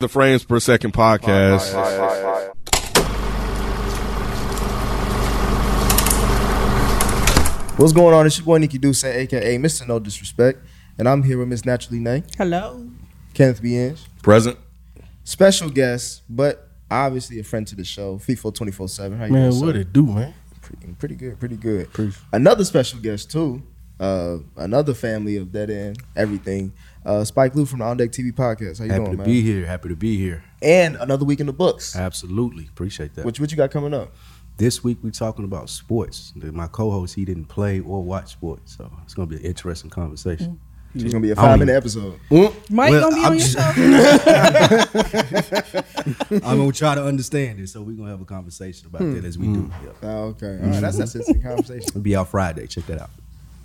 The Frames Per Second podcast. What's going on? It's your boy Nikki Duce, aka Mr. No Disrespect, and I'm here with Miss Naturally Nay, Hello. Kenneth B. Inch, Present. special guest, but obviously a friend to the show, FIFO 24 7. How you Man, doing, what sir? it do, man? Pretty, pretty good, pretty good. Another special guest, too, uh, another family of Dead End, everything. Uh, Spike Lee from the On Deck TV podcast. How you Happy doing, to man? be here. Happy to be here. And another week in the books. Absolutely. Appreciate that. What, what you got coming up? this week we're talking about sports. My co-host, he didn't play or watch sports. So it's going to be an interesting conversation. Mm. It's going to be a don't five minute episode. Mike Well, gonna be I'm on your just- show. I'm going to try to understand it. So we're going to have a conversation about that hmm. as we do. Yep. Oh, okay. All right. Mm-hmm. That's, that's a conversation. It'll be out Friday. Check that out.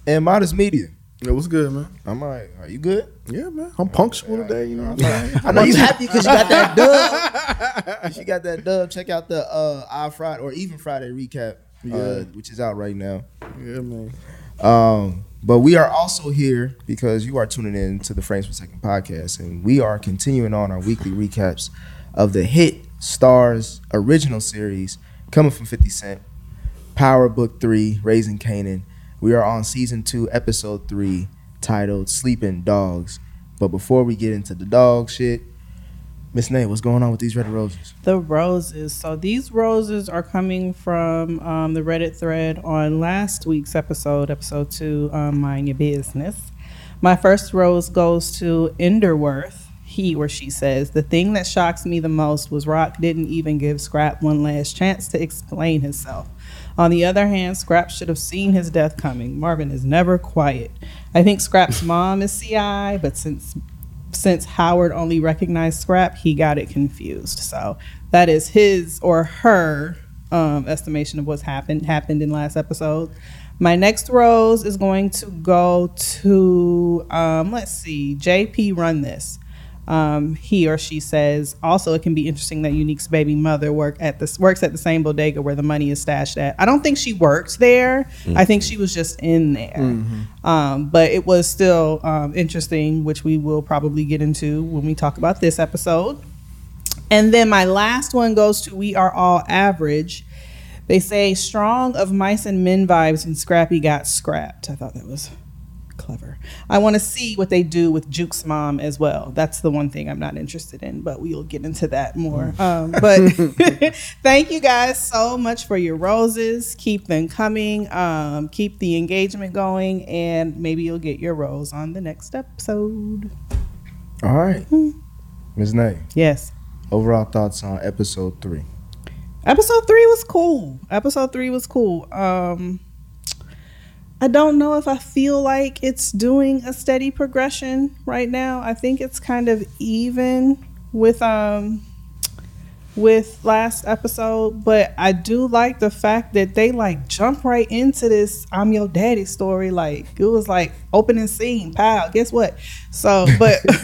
And Modest Media. Yeah, what's good, man? I'm all right. Are you good? Yeah, man. I'm punctual today, you know. what I'm saying? I know you're happy because you got that dub. 'Cause you got that dub. Check out the uh our Friday or even Friday recap, Yeah. uh, which is out right now. yeah, man. Um, but we are also here because you are tuning in to the Frames Per Second podcast, and we are continuing on our weekly recaps of the hit Starz original series coming from 50 Cent, Power Book 3, Raising Kanan. We are on season 2, episode 3, titled Sleeping Dogs. But before we get into the dog shit, Miss Nay, what's going on with these red roses? the roses. So these roses are coming from um, the Reddit thread on last week's episode, episode two, um, Mind Your Business. My first rose goes to Enderworth. He or she says, The thing that shocks me the most was Rock didn't even give Scrap one last chance to explain himself. On the other hand, Scrap should have seen his death coming. Marvin is never quiet. I think Scrap's mom is CI, but since since Howard only recognized Scrap, he got it confused. So that is his or her um, estimation of what's happened happened in last episode. My next rose is going to go to um, let's see, JP run this. Um, he or she says also it can be interesting that Unique's baby mother work at this works at the same bodega where the money is stashed at. I don't think she worked there. I think she was just in there. Um, but it was still um, interesting, which we will probably get into when we talk about this episode. And then my last one goes to We Are All Average. They say strong of mice and men vibes and Scrappy got scrapped. I thought that was clever. I want to see what they do with Juke's mom as well. That's the one thing I'm not interested in, but we'll get into that more. Um, but thank you guys so much for your roses. Keep them coming. Um, keep the engagement going, and maybe you'll get your rose on the next episode. All right. Miss Nay, Yes. overall thoughts on episode 3. Episode three was cool. Episode three was cool. Um, I don't know if I feel like it's doing a steady progression right now. I think it's kind of even with um with last episode, but I do like the fact that they like jump right into this I'm your daddy story. Like it was like opening scene, pal. guess what? So but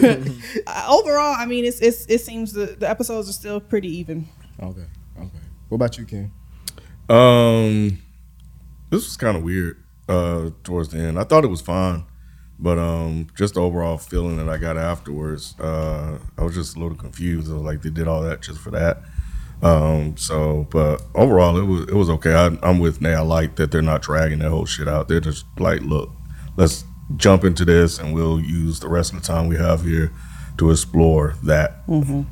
overall, I mean it's it's it seems the, the episodes are still pretty even. Okay. Okay. What about you, Ken? Um, this was kind of weird uh, towards the end. I thought it was fine, but um, just the overall feeling that I got afterwards, uh, I was just a little confused. I was like, they did all that just for that. Um, so, but overall, it was it was okay. I, I'm with Nay. I like that they're not dragging that whole shit out. They're just like, look, let's jump into this, and we'll use the rest of the time we have here to explore that. Mm-hmm.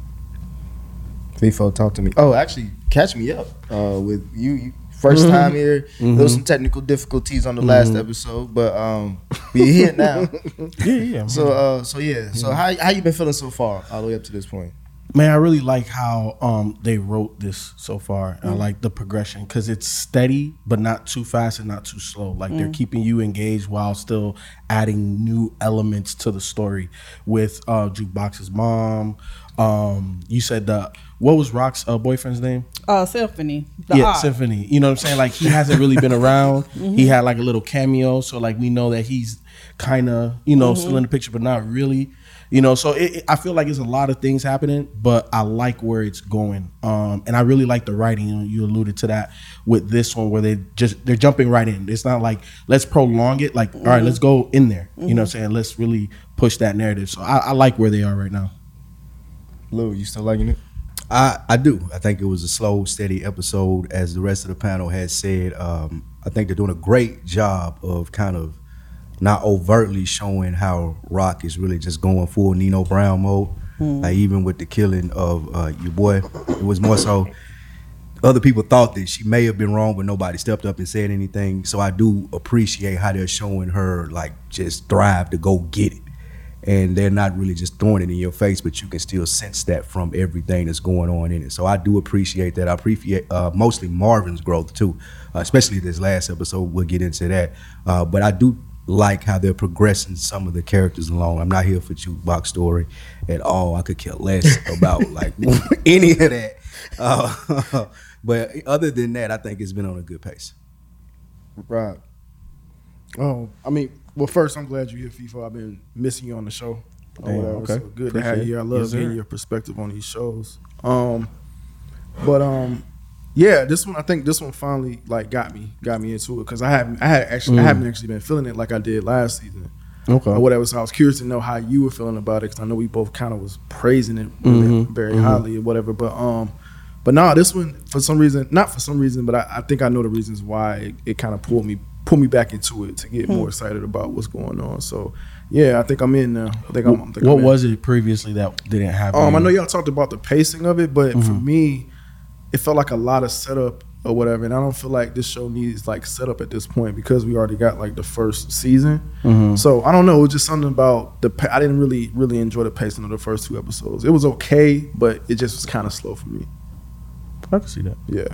FIFO, talk to me. Oh, actually, catch me up uh, with you. you 1st time here. There was some technical difficulties on the last episode, but um, we're here now. Yeah, yeah. So, uh, so yeah. So, how how you been feeling so far, all the way up to this point? Man, I really like how um they wrote this so far. I like the progression because it's steady, but not too fast and not too slow. Like they're keeping you engaged while still adding new elements to the story. With uh Jukebox's mom, um, you said the what was Rock's uh, boyfriend's name? Oh, Symphony. The yeah, art. Symphony. You know what I'm saying? Like he hasn't really been around. Mm-hmm. He had like a little cameo, so like we know that he's kind of you know still in the mm-hmm. picture, but not really. You know, so it, it- I feel like it's a lot of things happening, but I like where it's going, um, and I really like the writing. You, know, you alluded to that with this one, where they just they're jumping right in. It's not like let's prolong it. Like, all right, mm-hmm. let's go in there. You know, what I'm saying let's really push that narrative. So I, I like where they are right now. Lou, you still liking it? I, I do. I think it was a slow, steady episode, as the rest of the panel has said. Um, I think they're doing a great job of kind of not overtly showing how Rock is really just going full Nino Brown mode. Like even with the killing of uh, your boy, it was more so other people thought that she may have been wrong, but nobody stepped up and said anything. So I do appreciate how they're showing her like just thrive to go get it. And they're not really just throwing it in your face, but you can still sense that from everything that's going on in it. So I do appreciate that. I appreciate uh, mostly Marvin's growth too, uh, especially this last episode. We'll get into that. Uh, but I do like how they're progressing some of the characters along. I'm not here for jukebox story at all. I could care less about like any of that. Uh, but other than that, I think it's been on a good pace. Right. Oh, I mean, well, first, I'm glad you're here, FIFA. I've been missing you on the show. Damn, okay. So good to have you. here. I love Yes, getting sir. your perspective on these shows. Um, but um, yeah, this one I think this one finally like got me, got me into it because I haven't, I had actually, Mm. I haven't actually been feeling it like I did last season Okay. or whatever. So I was curious to know how you were feeling about it because I know we both kind of was praising it really Mhm, very mhm. highly or whatever. But um, but nah, this one for some reason, not for some reason, but I, I think I know the reasons why it, it kind of pulled me pulled me back into it to get more excited about what's going on. So yeah, I think I'm in now. I think I'm. I think what I'm was it previously that didn't happen? Um, I know y'all talked about the pacing of it, but for Mhm. me, it felt like a lot of setup or whatever, and I don't feel like this show needs like setup at this point because we already got like the first season. Mhm. So I don't know. It was just something about the. Pa- I didn't really really enjoy the pacing of the first two episodes. It was okay, but it just was kind of slow for me. I can see that. Yeah.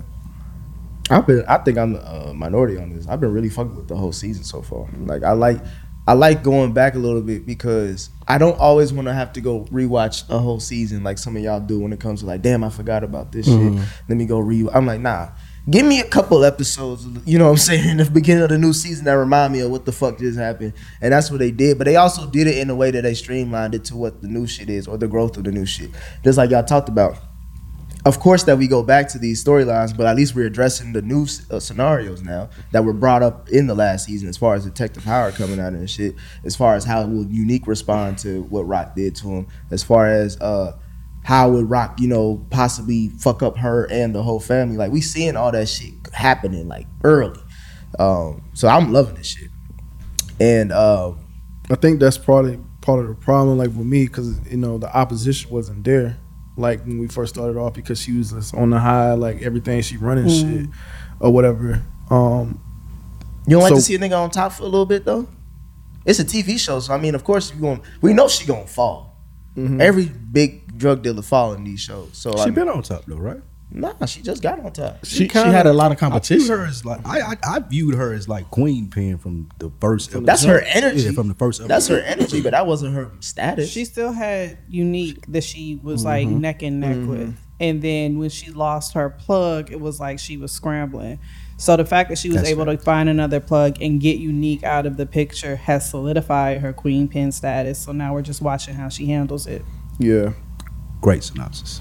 I've been. I think I'm uh, minority on this. I've been really fucking with the whole season so far. Like I like, I like going back a little bit because I don't always want to have to go rewatch a whole season like some of y'all do when it comes to like, damn, I forgot about this Mhm. shit. Let me go re. I'm like, nah. Give me a couple episodes, you know what I'm saying, in the beginning of the new season that remind me of what the fuck just happened. And that's what they did. But they also did it in a way that they streamlined it to what the new shit is or the growth of the new shit. Just like y'all talked about of course that we go back to these storylines, but at least we're addressing the new uh, scenarios now that were brought up in the last season, as far as Detective Howard coming out and shit, as far as how will Unique respond to what Rock did to him, as far as uh, how would Rock, you know, possibly fuck up her and the whole family. Like we seeing all that shit happening like early, um, so I'm loving this shit, and uh, I think that's probably part of the problem, like with me, because you know the opposition wasn't there, like when we first started off, because she was just on the high, like everything she running shit or whatever. Um, You don't like to see a nigga on top for a little bit though. It's a TV show, so I mean, of course you going. We know she gonna fall. mhm. Every big drug dealer fall in these shows. So She I mean, been on top though, right? Nah, she just got on top. She, she kinda- had a lot of I viewed competition. her as like I, I I viewed her as like Queen pin from the first. That's episode. her energy. Yeah, from the first. That's her energy, but that wasn't her status. She still had unique that she was like mm-hmm. neck and neck mm-hmm. with. And then when she lost her plug, it was like she was scrambling. So the fact that she was That's able right. to find another plug and get unique out of the picture has solidified her queen pin status. So now we're just watching how she handles it. yeah. Great synopsis.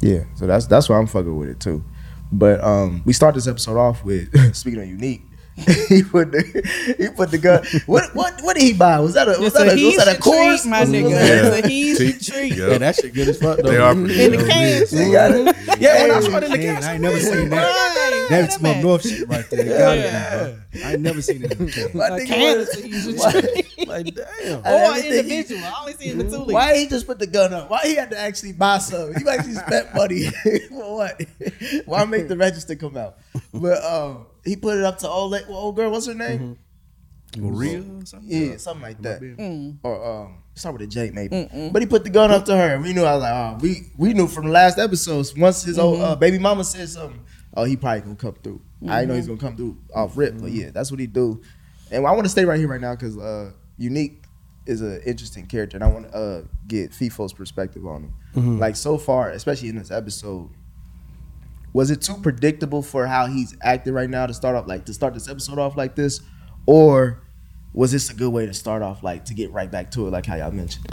Yeah, so that's that's why I'm fucking with it too. But um, we start this episode off with speaking of unique. he put the he put the gun. What what what did he buy? Was that a was that a a, he was that a should course? treat, my Was- nigga. was that- It's a he See? should treat. Yeah. Yeah, that shit good as fuck though. They are pretty In the good. can. They got it. Yeah, when I saw it in the Man, can, I ain't never seen that. Right. That's Wait a some minute. North shit right there. Yeah. Yeah. I ain't never seen it in the can. My A nigga can was- is a he should Why- treat. like damn. And Or everything he- individual. I only see it in the Thule. Why he just put the gun up? Why he had to actually buy something? He actually spent money for what? Why make the register come out? But um, he put it up to old la- well, old girl. What's her name? Maria or something? Yeah, something like that. Mm. Or um, start with a J maybe. But he put the gun up to her. We knew. I was like, oh, we we knew from the last episodes. Once his old uh, baby mama said something, oh, he probably gonna come through. I know he's gonna come through off rip, but yeah, that's what he do. And I want to stay right here right now because uh, unique is an interesting character, and I want to uh, get FIFO's perspective on him. Like so far, especially in this episode, was it too predictable for how he's acting right now to start off like to start this episode off like this, or was this a good way to start off like to get right back to it like how y'all mentioned?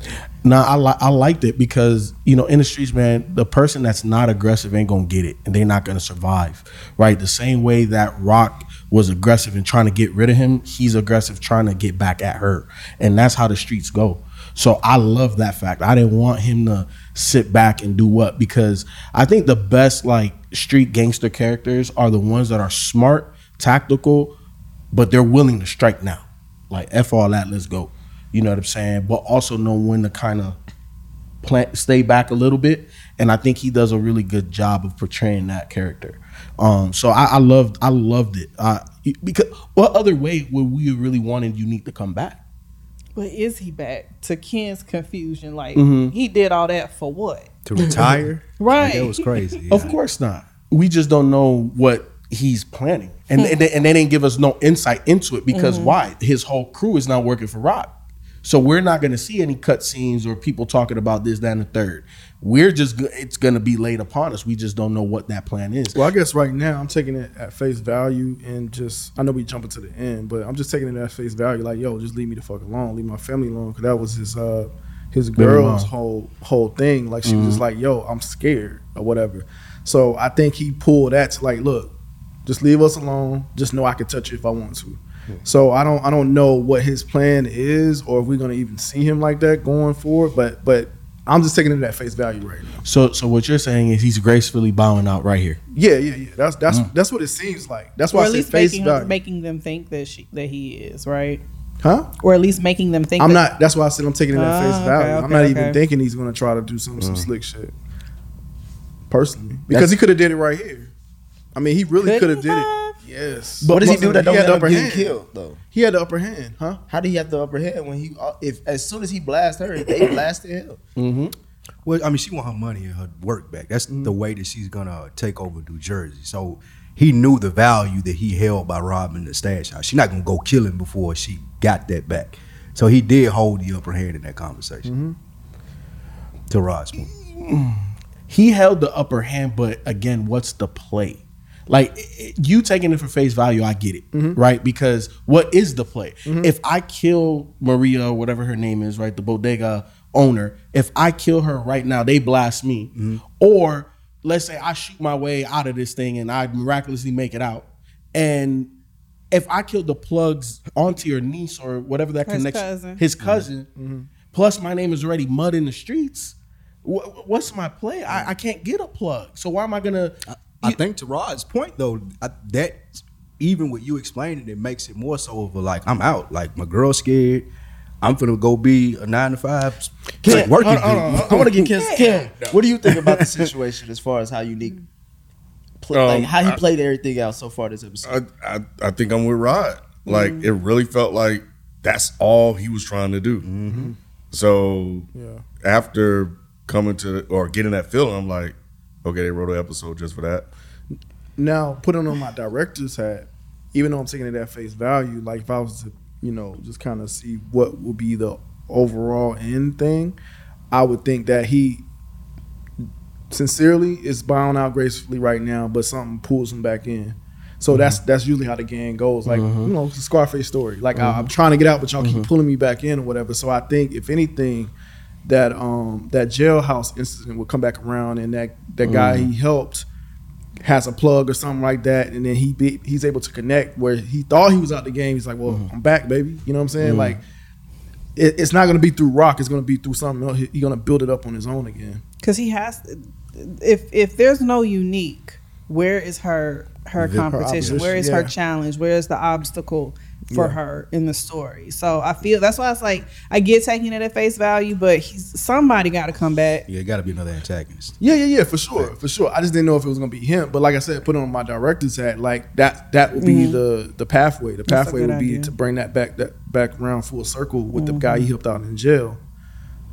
Nah, I li- I liked it because you know in the streets, man, the person that's not aggressive ain't gonna get it, and they're not gonna survive, right? The same way that Rock was aggressive in trying to get rid of him, he's aggressive trying to get back at her, and that's how the streets go. So I love that fact. I didn't want him to sit back and do what because I think the best like street gangster characters are the ones that are smart, tactical, but they're willing to strike now. Like F all that, let's go. You know what I'm saying? But also know when to kind of plant stay back a little bit. And I think he does a really good job of portraying that character. Um, so I, I loved I loved it. Uh, because what other way would we really wanted Unique to come back? But is he back? To Ken's confusion, like Mm-hmm. he did all that for what? To retire, Right. That was crazy. Of course not. We just don't know what he's planning, and and, they, and they didn't give us no insight into it because why? His whole crew is not working for Rock, so we're not going to see any cut scenes or people talking about this, that, and the third. We're just it's going to be laid upon us. We just don't know what that plan is. Well, I guess right now I'm taking it at face value and just I know we jumping to the end, but I'm just taking it at face value. Like, yo, just leave me the fuck alone, leave my family alone, because that was his uh his girl's whole whole thing. Like she was just like, yo, I'm scared or whatever. So I think he pulled that to like, look, just leave us alone. Just know I can touch you if I want to. So I don't I don't know what his plan is or if we're gonna even see him like that going forward. But but I'm just taking it at face value right now. So so what you're saying is he's gracefully bowing out right here. Yeah, yeah, yeah. That's that's that's what it seems like. That's why I at said least face making value. making them think that she that he is right, huh? or at least making them think. I'm that, not. That's why I said I'm taking it at Ah, face okay, value. I'm okay, not even thinking he's gonna try to do some some slick shit. Personally, because he could have did it right here. I mean, he really Could could have did have? it. Yes. But what does he do that don't had end the up upper getting hand? killed though? He had the upper hand, huh? How do he have the upper hand when he uh, if as soon as he blasts her, they blasted him? Well, I mean, she want her money and her work back. That's Mm-hmm. the way that she's gonna take over New Jersey. So he knew the value that he held by robbing the stash house. She's not gonna go kill him before she got that back. So he did hold the upper hand in that conversation. Mm-hmm. To Rod's point. he held the upper hand, but again, what's the play? Like i- i- you taking it for face value, I get it, mm-hmm. right? Because what is the play? Mm-hmm. If I kill Maria, or whatever her name is, right, the bodega owner, if I kill her right now, they blast me, mm-hmm. or let's say I shoot my way out of this thing and I miraculously make it out, and if I kill the plugs onto your niece or whatever that His connection, cousin. his cousin, plus my name is already mud in the streets. wh- What's my play? I, I can't get a plug, so why am I gonna? I think to Rod's point though, I, that even with you explaining it makes it more so of a like I'm out. Like my girl's scared. I'm finna go be a nine to five Ken, working hold on, hold on. dude. I want to get Ken. Ken, what do you think about the situation as far as how unique, play, Um, like how he I- played everything out so far this episode? I, I I think I'm with Rod. Like it really felt like that's all he was trying to do. So Yeah. after coming to or getting that feeling, I'm like, okay, they wrote an episode just for that. Now, putting on my director's hat, even though I'm taking it at face value, like if I was to, you know, just kind of see what would be the overall end thing, I would think that he sincerely is bowing out gracefully right now, but something pulls him back in. So mm-hmm. that's that's usually how the game goes. Like mm-hmm. you know, it's a Scarface story. Like I, I'm mm-hmm. trying to get out, but y'all keep pulling me back in or whatever. So I think if anything, that um that jailhouse incident will come back around, and that that guy mm. he helped has a plug or something like that, and then he be, he's able to connect where he thought he was out the game. He's like, well, mm. I'm back, baby. You know what I'm saying? Mm. Like. It, it's not going to be through rock. It's going to be through something else. He's going to build it up on his own again. because he has. If if there's no unique, where is her her Her competition? opposition, Where is her challenge? Where is the obstacle for Yeah. her in the story? So I feel that's why it's like I get taking it at face value, but he's, somebody got to come back. Yeah, it got to be another antagonist. Yeah, yeah, yeah, for sure, for sure. I just didn't know if it was gonna be him, but like I said, put it on my director's hat. Like that, that would be the the pathway. The Mm-hmm. That's a pathway good would be idea. to bring that back that back around full circle with the Mm-hmm. guy he helped out in jail,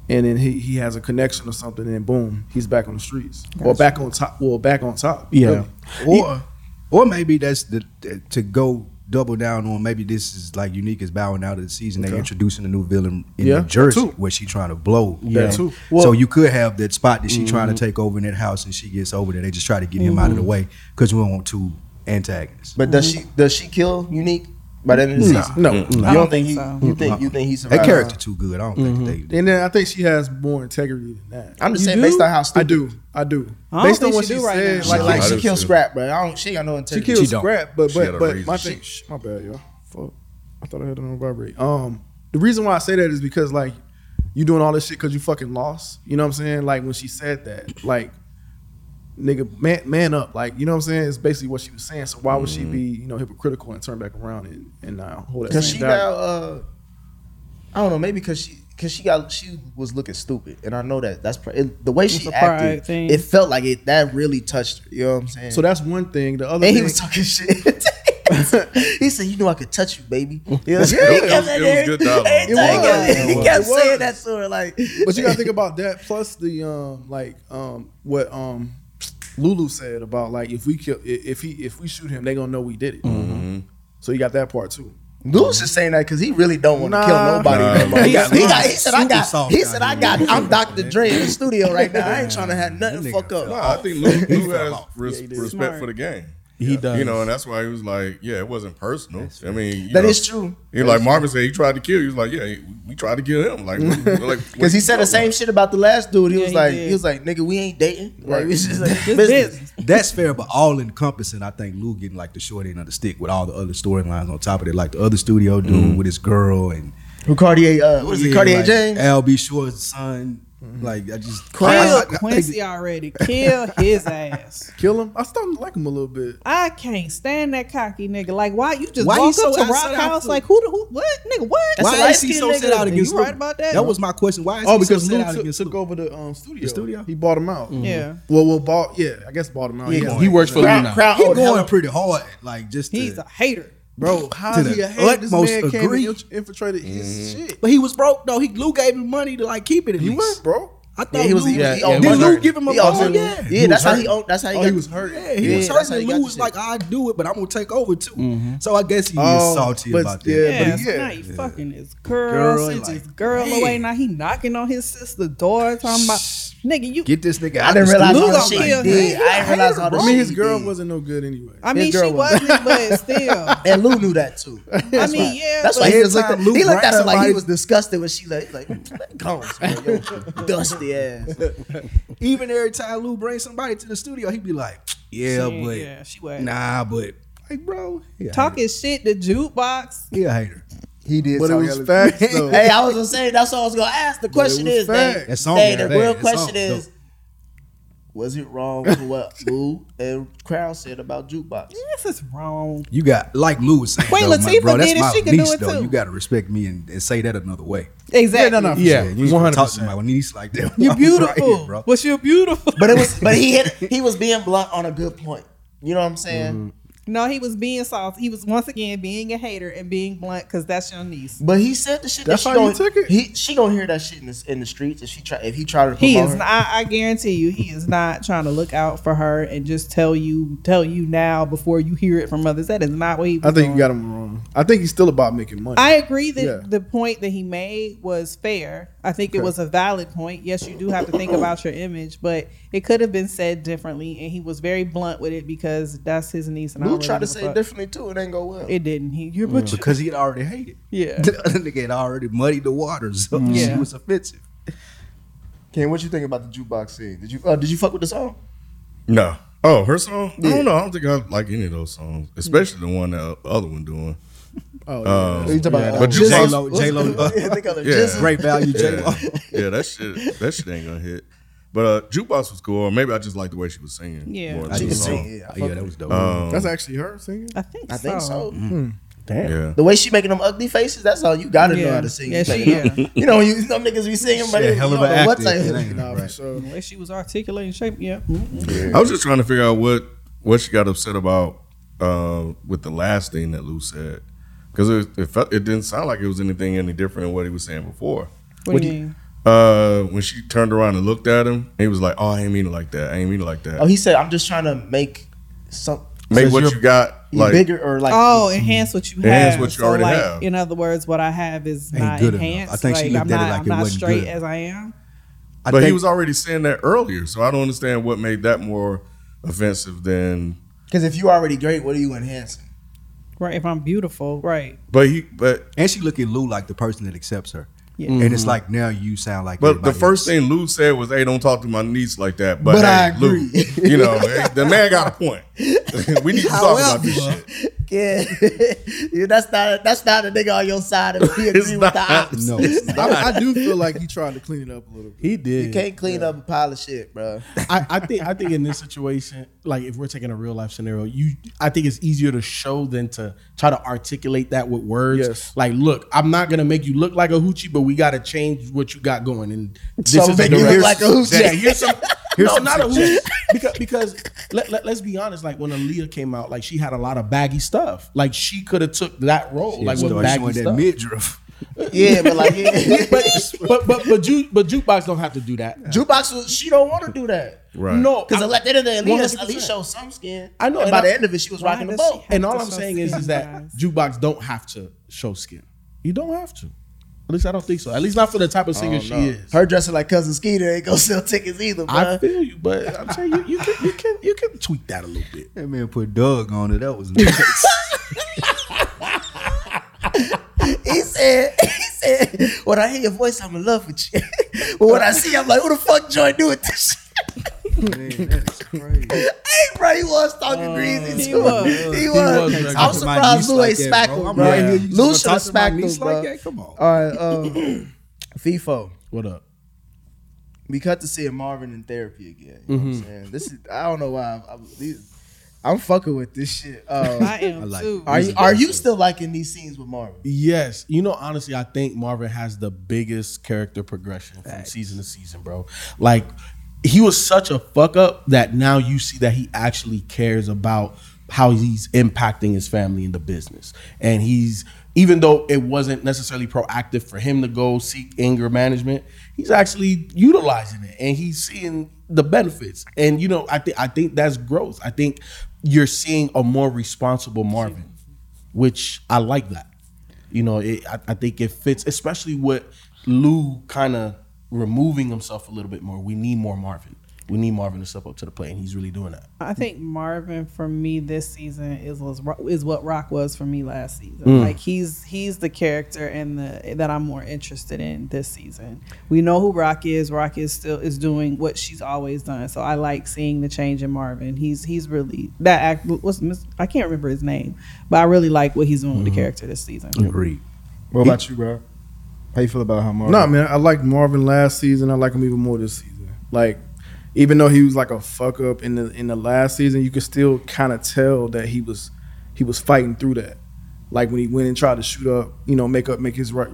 and then he he has a connection or something, and boom, he's back on the streets or back on top. Well, back on top. Yeah. really. Or or maybe that's the to go double down on maybe this is like unique as bowing out of the season. They Okay. introducing a new villain in Yeah, New Jersey too. where she trying to blow. That too. so you could have that spot that she mm-hmm. trying to take over in that house and she gets over there. They just try to get him out of the mm-hmm. way because we don't want two antagonists. But does mm-hmm. she does she kill unique by the end of the season? No, I You don't don't think he? so. You think you think he survived? That character too good. I don't think they. and then I think she has more integrity than that. I'm just You saying do? based on how I stupid. do, I do. I don't Based on think what she she do right said, now. Like, like, like she do killed too. Scrap, bro. I don't. She got no She integrity. killed She don't. Scrap, but but but my thing, shh, my bad, y'all. Fuck, I thought I had it on vibrate. Um, the reason why I say that is because like you doing all this shit because you fucking lost. You know what I'm saying? Like when she said that, like nigga, man, man up. Like you know what I'm saying? It's basically what she was saying. So why would she be you know hypocritical and turn back around and and uh, hold that? Because same she dagger? now, uh, I don't know, maybe because she because she got she was looking stupid, and I know that that's pr- it, the way she a pride acted. thing. It felt like it that really touched her. You know what I'm saying? So that's one thing. The other and he was talking shit. he said, "You know I could touch you, baby." You know what I'm saying? Yeah, He it kept was- it was good dialogue. It time was. He kept, he kept saying that sort of like. but you gotta think about that. Plus the um like um what um Lulu said about like if we kill if he if we shoot him, they gonna know we did it. Mm-hmm. So you got that part too. Lou's just saying that because he really don't want to Nah. kill nobody. Nah, no he, got, he, got, he said, "I got." He said, I got, I'm Dr. Dre in the studio right now. I ain't trying to have nothing fuck up. No, I think Lou, Lou has res- Yeah, respect Smart. for the game. He does. You know, and that's why he was like, yeah, it wasn't personal. I mean, you That know, is true. He like Marvin said he tried to kill you. He was like, yeah, we tried to kill him. Like, like Because he said the same shit about the last dude. He Yeah, was he like, did. he was like, nigga, we ain't dating. Like, Right. we just like, business. business. That's fair, but all encompassing, I think Lou getting like the short end of the stick with all the other storylines on top of it, like the other studio dude with his girl and Who Cartier? Uh, what is it? Yeah, Cartier like James. Al B. Sure's son. Like I just Kill I- I- I- Quincy already. Kill his ass. Kill him. I started to like him a little bit. I can't stand that cocky nigga. Like, why you just Why walk he so up to Rock House like who the who what nigga what? That's Why is he so set out against You Lou? right about that? That was my question. Why is Oh, he so because set Lou out took, against took over the um, studio. The studio? He bought him out. Yeah. Well, well, bought. Yeah, I guess bought him out. Yeah, Yeah. He works for Lou crowd, now. crowd He going pretty hard, like just He's a hater. Bro, how To is he the a? This utmost man came agree. and infiltrated his shit. But he was broke though. He Lou gave him money to like keep it. At He least. was, bro. I thought Yeah, he was. Lou, Yeah, he yeah, he did was money. Lou give him a He owed money. yeah. Yeah, He that's was how he owned. That's how he Oh, got he was hurt. Yeah, he Yeah, was hurt. And Lou was like, I do it, but I'm gonna take over too. Mm-hmm. So I guess he Oh, is salty but- about that. yeah, Yeah, but yeah. now he fucking his girl, Girl, sends like, his girl man. away. Now he knocking on his sister's door, talking about nigga, you. Get this nigga. I out didn't realize studio. all the shit he did. I didn't realize all the I shit mean, his girl did. wasn't no good anyway. I mean, she was- wasn't, but still. And Lou knew that too. I mean, yeah. That's why he just looked Anytime at, Lou he looked at her like he was disgusted when she like, like "Mm, come on, dusty ass. Even every time Lou brings somebody to the studio, he'd be like, "Yeah, She- but yeah, she was nah, but like, bro, talking shit. The jukebox. hater. He a hater. He did, But it was hella- facts though. Hey, I was gonna say that's what I was gonna ask. The question is, Dave, fact. That song Dave, was the bad. real That question song is, dope. was it wrong for what Lou and Crowd said about jukebox? This is wrong. You got like Lou was saying, Queen though, my Latifah bro, that's did it, my she can do it though. too. You got to respect me and, and say that another way. Exactly. no, no, for Yeah, you ain't gonna talk to 100%. my niece like that. You're Right beautiful. here, bro. But you're beautiful. But it was, but he hit, he was being blunt on a good point. You know what I'm saying? Mm-hmm. No, he was being soft. He was once again being a hater and being blunt because that's your niece. But he said the shit. That's that she how you gonna, took it? He, she gonna hear that shit in the, in the streets if she try if he tried to. He is. her. Not, I, I guarantee you, he is not trying to look out for her and just tell you, tell you now before you hear it from others. That is not what he. Was I think doing. you got him wrong. I think he's still about making money. I agree that Yeah. the point that he made was fair. I think it was a valid point. Yes, you do have to think about your image, but it could have been said differently, and he was very blunt with it because that's his niece. And I Lou don't tried to say it differently too. It ain't go well. It didn't. He, you're but you- because he had already hated. yeah. The other nigga had already muddied the waters. So Yeah. she was offensive. Ken, what you think about the jukebox scene? Did you uh, did you fuck with the song? No. Oh, her song? I don't know. I don't think I like any of those songs, especially the one that the other one doing. oh, Um, You talking about, but uh, you- Jizzle? J-Lo- J-Lo, Yeah, think of it, Yeah. Jizzle. Great value, J Lo. Yeah, yeah, that shit, that shit ain't gonna hit. But uh, jukebox was cool. Or maybe I just like the way she was singing. Yeah. more She than can the sing. song. Yeah, I yeah, that with was dope. Um, that's actually her singing. I think. I think so. Damn. yeah. The way she making them ugly faces, that's all you gotta know Yeah. how to sing. Yeah, You she- know- yeah. You know, you some niggas be singing, but Yeah, you hell of don't an know what actor. type- It ain't Nah, right. sure. The way she was articulating shape, yeah. I was just trying to figure out what what she got upset about uh, with the last thing that Lou said, because it it, felt, it didn't sound like it was anything any different than what he was saying before. What, do you mean? Uh, when she turned around and looked at him, he was like, "Oh, I ain't mean it like that. I ain't mean it like that. Oh, he said, "I'm just trying to make some Make what you're got like bigger or like." Oh, enhance what you Enhance have. what you so already like, have. In other words, what I have is Ain't not good enough. enhanced. I think she like, looked I'm at it not, like I'm it not wasn't straight good. as I am. I but he was already saying that earlier, so I don't understand what made that more offensive than. Because if you already great, what are you enhancing? Right. If I'm beautiful, right. But he, but And she look at Lou like the person that accepts her. Yeah. And it's mm-hmm. like now you sound like but the first else. thing Lou said was, "Hey, don't talk to my niece like that." But, But hey, I Lou, agree. you know, hey, the man got a point. we need to talk about this shit. Yeah, yeah that's not that's not a nigga on your side if he agree It's with not. the ops. No, I, I do feel like he tried to clean it up a little bit. He did. You can't clean up a pile of shit, bro. I, I think I think in this situation, like if we're taking a real life scenario, you I think it's easier to show than to try to articulate that with words. Yes. Like, look, I'm not gonna make you look like a hoochie, but we gotta change what you got going. And this So is make the you look direct- like a hoochie. Yeah, here's some. no, not a hoochie. Because because let, let, us be honest. Like when Aaliyah came out, like she had a lot of baggy stuff. Like she could have took that role, like with Start baggy showing that midriff. Yeah, but like yeah. but but but but, ju- but jukebox don't have to do that. jukebox, she don't want to do that. Right. No, Because I- at the end of the day, at least, 100%. at least show some skin. I know, And and by I- the end of it, she was rocking the boat. And all I'm saying is, is that guys? jukebox don't have to show skin. You don't have to. At least I don't think so. At least not for the type of singer she is. Her dressing like cousin Skeeter ain't gonna sell tickets either, bro. I feel you, but I'm saying you, you can you can you can tweak that a little bit. That man put Doug on it. That was nice. he said, he said, when I hear your voice, I'm in love with you. but when I see you, I'm like, who the fuck Joy doing this shit? Man, that is crazy. Hey, bro, he was talking greasy he too. was. He was was. I'm Talk to my surprised Lou ain't that, smacked bro. him, bro. right here. You just Lou should have to smacked him, bro. like? Come on. All right, um, FIFO. What up? We cut to seeing Marvin in therapy again. You know what I'm saying? This is I don't know why I'm, I'm, these, I'm fucking with this shit. Uh, I am I like too. are you are you still liking these scenes with Marvin? Yes, you know, honestly, I think Marvin has the biggest character progression from season to season, bro. Like he was such a fuck up that now you see that he actually cares about how he's impacting his family and the business. And he's even though it wasn't necessarily proactive for him to go seek anger management, he's actually utilizing it and he's seeing the benefits. And you know, I think I think that's growth. I think you're seeing a more responsible Marvin, which I like that. You know, it, I, I think it fits, especially with Lou kind of removing himself a little bit more. We need more Marvin. We need Marvin to step up to the plate, and he's really doing that. I think Marvin for me this season is was is what Rock was for me last season. Mm. Like he's he's the character and the that I'm more interested in this season. We know who Rock is. Rock is still is doing what she's always done. So I like seeing the change in Marvin. He's he's really that act. What's I can't remember his name, but I really like what he's doing Mm-hmm. with the character this season. Agreed. What about you, bro? How you feel about how Marvin? Nah, man, I liked Marvin last season. I like him even more this season. Like, even though he was like a fuck up in the in the last season, you could still kind of tell that he was he was fighting through that. Like when he went and tried to shoot up, you know, make up, make his right,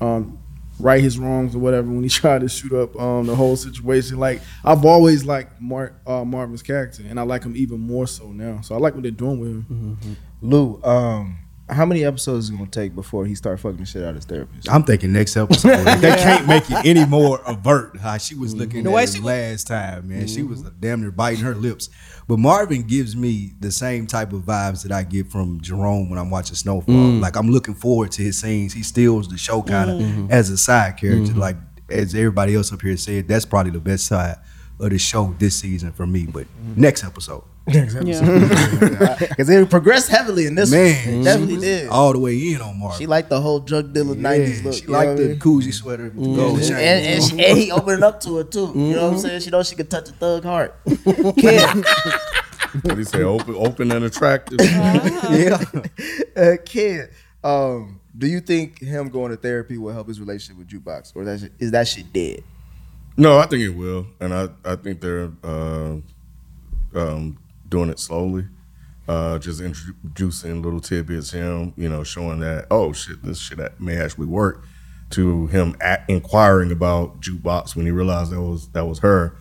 um, right his wrongs or whatever. When he tried to shoot up um, the whole situation, like I've always liked Mar- uh, Marvin's character, and I like him even more so now. So I like what they're doing with him. Lou, um, how many episodes is it gonna take before he start fucking the shit out of his therapist? I'm thinking next episode. they can't make it any more avert how she was looking The at way she- last time, man. She was mm-hmm. damn near biting her lips. But Marvin gives me the same type of vibes that I get from Jerome when I'm watching Snowfall. Mm. Like I'm looking forward to his scenes. He steals the show kind of mm-hmm. as a side character. Like as everybody else up here said, that's probably the best side of the show this season for me. But next episode, Yeah. Because it progressed heavily in this. man, one. It definitely was did. all the way in on Marvin. She liked the whole drug dealer '90s Yeah, look. she liked the mean? koozie sweater with the gold and, chain. and, she, and he opened up to her too. You know what I'm saying? She knows she could touch a thug heart. Kid, What do you say? Open, open and attractive. yeah, uh, kid. Um, do you think him going to therapy will help his relationship with Jukebox, or that shit, is that shit dead? No, I think it will, and I I think they're uh, um, doing it slowly, uh, just introducing little tidbits. Him, you know, showing that oh shit, this shit may actually work. To him at, inquiring about jukebox when he realized that was that was her.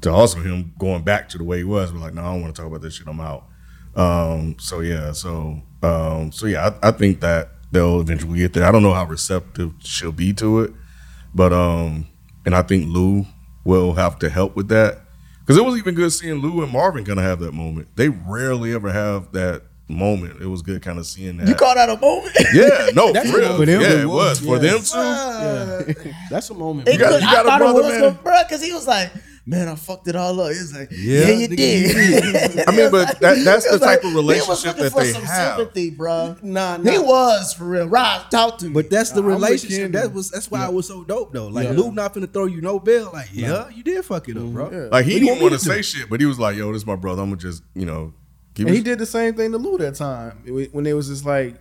To also him going back to the way he was, but like, no, I don't want to talk about this shit. I'm out. Um, so yeah, so um, so yeah, I, I think that they'll eventually get there. I don't know how receptive she'll be to it, but um, and I think Lou will have to help with that because it was even good seeing Lou and Marvin kind of have that moment. They rarely ever have that moment. It was good kind of seeing that. You call that a moment? yeah, no, That's for real. for them, yeah, it it was. was for Yeah. them too. That's a moment. It got- could- you I got a thought brother, it was man? gonna, bro, because he was like, "Man, I fucked it all up." He was like, "Yeah, Yeah, you did." I mean, but that- that's the was type of he was relationship looking that for they some have. Sympathy, bro. Nah, He was for real. Rob, talk to me. But that's the I'm relationship. That was that's why it was so dope though. Like Yeah. Lou not finna throw you no bill. Like yeah, you did fuck it up, mm-hmm. bro. Like he What didn't want want to to say shit, but he was like, "Yo, this is my brother. I'm gonna just you know He And was, he did the same thing to Lou that time when it was just like,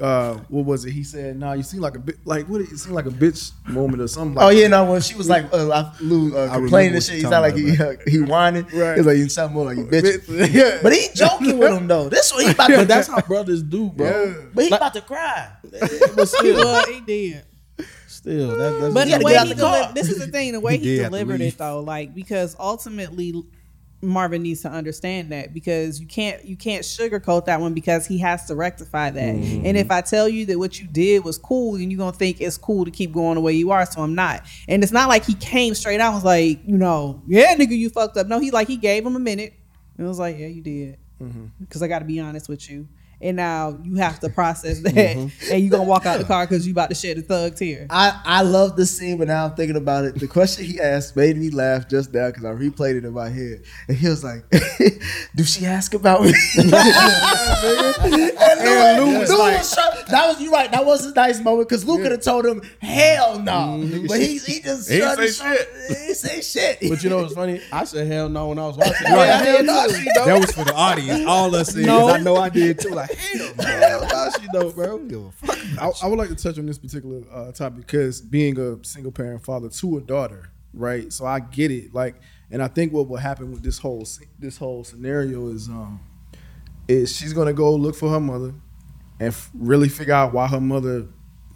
uh, what was it? He said, "Nah, you seem like a bit like what? It seem like a bitch moment or something." Like Oh yeah, no. When she was like, uh, I, Lou uh, I complaining and shit, you're he sound like he uh, he whining. Right. He's like, you sound more like you bitch. Bitch, yeah. But he joking with him though. This what he about to. But that's how brothers do, bro. Yeah. But he about to cry. But still, well, he did. still, that, that's But the way he the delivered, this is the thing, the way He he, did have to delivered it though, like because ultimately Marvin needs to understand that because you can't you can't sugarcoat that one because he has to rectify that. Mm-hmm. And if I tell you that what you did was cool, then you're gonna think it's cool to keep going the way you are. So I'm not. And it's not like he came straight out and was like, you know, yeah, nigga, you fucked up. No, he like he gave him a minute and was like, yeah, you did. Mm-hmm. Because I got to be honest with you. And now you have to process that, Mm-hmm. and you gonna walk out the car because you about to shed a thug tear. I, I love the scene, but now I'm thinking about it. The question he asked made me laugh just now because I replayed it in my head. And he was like, Do she ask about me? and Lou, Lou was shocked. That was you right. That was a nice moment because Lou could have told him, hell no. But he, he just He ain't shrugged say his. He ain't say shit. But you know what's funny? I said hell no when I was watching. it. Yeah, hell no. That was for the audience. All us said. 'cause I know I did too. Like, no, she bro. give a fuck. I, I would like to touch on this particular uh, topic because being a single parent father to a daughter, right? So I get it. Like, and I think what will happen with this whole this whole scenario is um is she's gonna go look for her mother and f- really figure out why her mother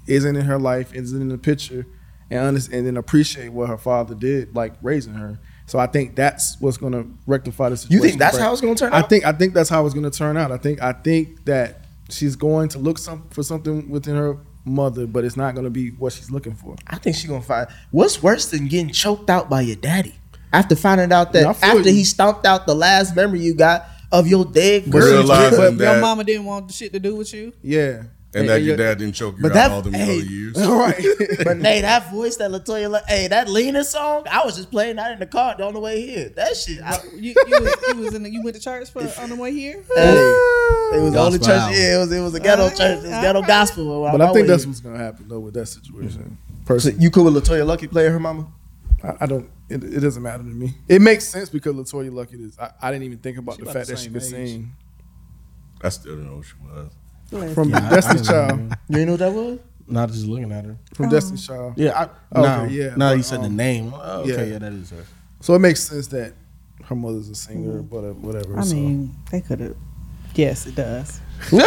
isn't in her life, isn't in the picture, and understand, and then appreciate what her father did, like raising her. So I think that's what's gonna rectify the situation. You think that's how it's going to turn out? I out? think I think that's how it's going to turn out. I think I think that she's going to look some for something within her mother, but it's not going to be what she's looking for. I think she's gonna find what's worse than getting choked out by your daddy after finding out that Yeah, after you. he stomped out the last memory you got of your dead But girl. realizing But your mama didn't want the shit to do with you. Yeah, and that your dad didn't choke you But out that- all them hey, other years. right. but Nate, that voice that LeToya, Le- hey, that Lena song, I was just playing that in the car on the way here. That shit, I, You, you, was, you was in the, you went to church for on the way here. hey, it was the only Gospel church. album. Yeah, it was it was a ghetto Alright, church. It was ghetto alright. gospel. but I think that's here. what's going to happen though with that situation. So Personally, you cool with LeToya Luckett playing her mama? I, I don't. It, it doesn't matter to me. It makes sense because LeToya Luckett is. I, I didn't even think about She the about fact the that she same could age. sing I still don't know what she was. From Yeah, I- Destiny's Child. know. You ain't know what that was? Not just looking at her. From Destiny's Child. Yeah, I, Okay, now, yeah, now but, you said the um, name. Oh, okay, yeah. yeah. that is her. So it makes sense that her mother's a singer, whatever. whatever. I so. mean, they could have. Yes, it does.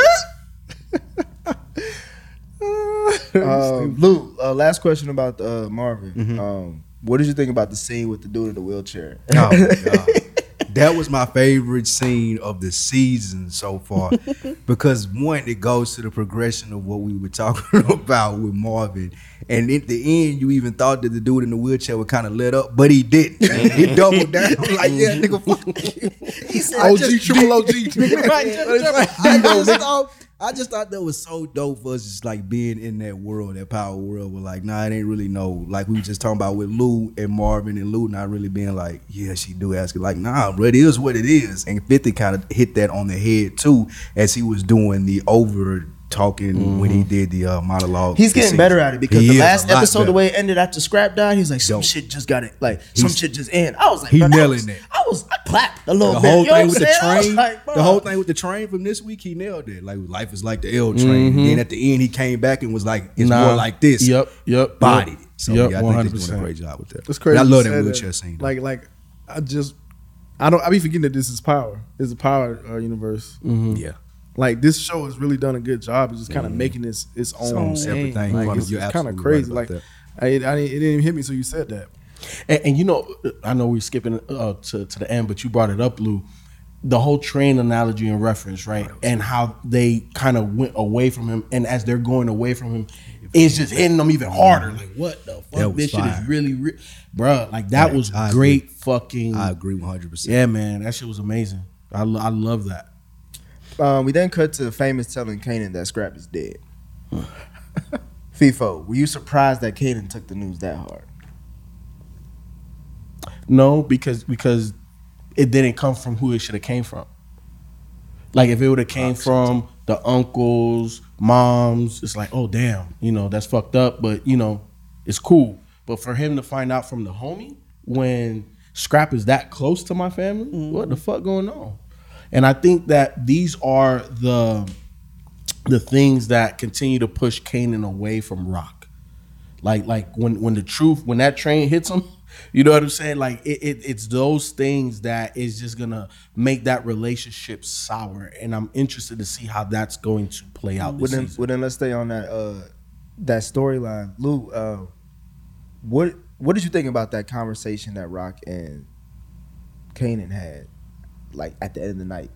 Um, Lou, uh, last question about uh, Marvin. Um, what did you think about the scene with the dude in the wheelchair? Oh my god. That was my favorite scene of the season so far because one, it goes to the progression of what we were talking about with Marvin, and at the end, you even thought that the dude in the wheelchair would kind of let up, but he didn't. he doubled down like, "Yeah, nigga, fuck you." He said, I OG, just- triple OG. I just, thought, I just thought that was so dope for us just like being in that world, that power world. We're like, nah, it ain't really no like we were just talking about with Lou and Marvin and Lou not really being like, yeah, she do ask it. Like, nah, bro, it is what it is. And 50 kind of hit that on the head too as he was doing the over talking when he did the uh, monologue. He's getting better at it because He the last episode, the way it ended after Scrap died, he was like, "Some Dope. shit just got it. Like some shit just in." I was like, he nailing it. I was, I clapped a little the bit. whole You thing with the saying? I was train, like, the whole thing with the train from this week, he nailed it. Like life is like the L train. And then at the end, he came back and was like, "It's Nah. more like this." Yep, yep. bodied. Yep, So yep, yeah, I think they're 100%. doing a great job with that. It's crazy. And I love that wheelchair scene. though. Like, like, I just, I don't. I be forgetting that this is power. It's a power uh, universe. yeah, Like this show has really done a good job. It's just kind of making this its own thing. Like, it's, it's kind of crazy. right like, I, I, didn't- it didn't even hit me. So you said that. And, and you know, I know we're skipping uh, to to the end, but you brought it up, Lou. The whole train analogy and reference, right? And how they kind of went away from him, and as they're going away from him, it's just hitting them even harder. Like, what the fuck? This shit is really, re-. bruh. Like that Right, was I great. Fucking I agree one hundred percent. yeah, man. That shit was amazing. I, lo- I love that. Um, we then cut to the famous telling Kanan that Scrap is dead. FIFO, were you surprised that Kanan took the news that hard? No, because because it didn't come from who it should have came from. Like if it would have came from the uncles, moms, it's like, oh damn, you know, that's fucked up, but you know, it's cool. But for him to find out from the homie when Scrap is that close to my family, what the fuck going on? And I think that these are the the things that continue to push Kanan away from Rock. Like like when when the truth when that train hits him, you know what I'm saying? Like it, it it's those things that is just gonna make that relationship sour. And I'm interested to see how that's going to play out Well then, well then let's stay on that uh, that storyline. Lou, uh, what what did you think about that conversation that Rock and Kanan had, like at the end of the night?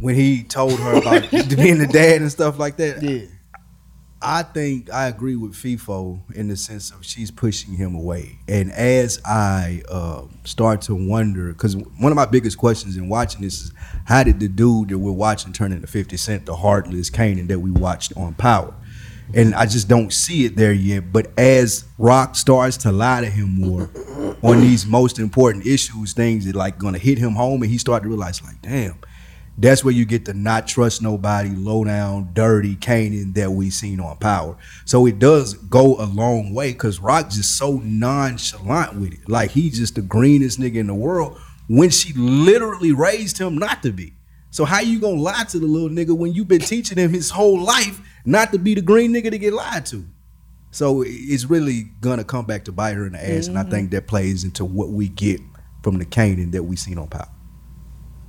when he told her about being the dad and stuff like that. Yeah. I think I agree with FIFO in the sense of she's pushing him away. And as I uh, start to wonder, because one of my biggest questions in watching this is how did the dude that we're watching turn into 50 Cent, the heartless Kanan that we watched on Power? And I just don't see it there yet. But as Rock starts to lie to him more on these most important issues, things that like gonna hit him home, and he start to realize, like, damn, that's where you get the not trust nobody, low down, dirty Kanan that we seen on Power. So it does go a long way because Rock just so nonchalant with it. Like he's just the greenest nigga in the world when she literally raised him not to be. So how you gonna lie to the little nigga when you've been teaching him his whole life not to be the green nigga to get lied to? So it's really gonna come back to bite her in the ass, and I think that plays into what we get from the Kanan that we seen on Power.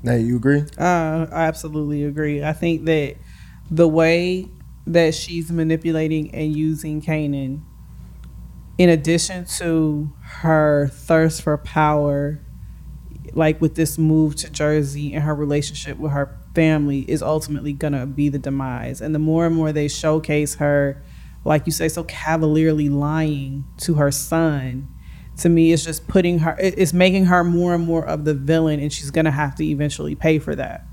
Hey, you agree? Uh, I absolutely agree. I think that the way that she's manipulating and using Kanan, in addition to her thirst for power, like with this move to Jersey and her relationship with her family, is ultimately gonna be the demise. And the more and more they showcase her, like you say, so cavalierly lying to her son, to me it's just putting her it's making her more and more of the villain and she's gonna have to eventually pay for that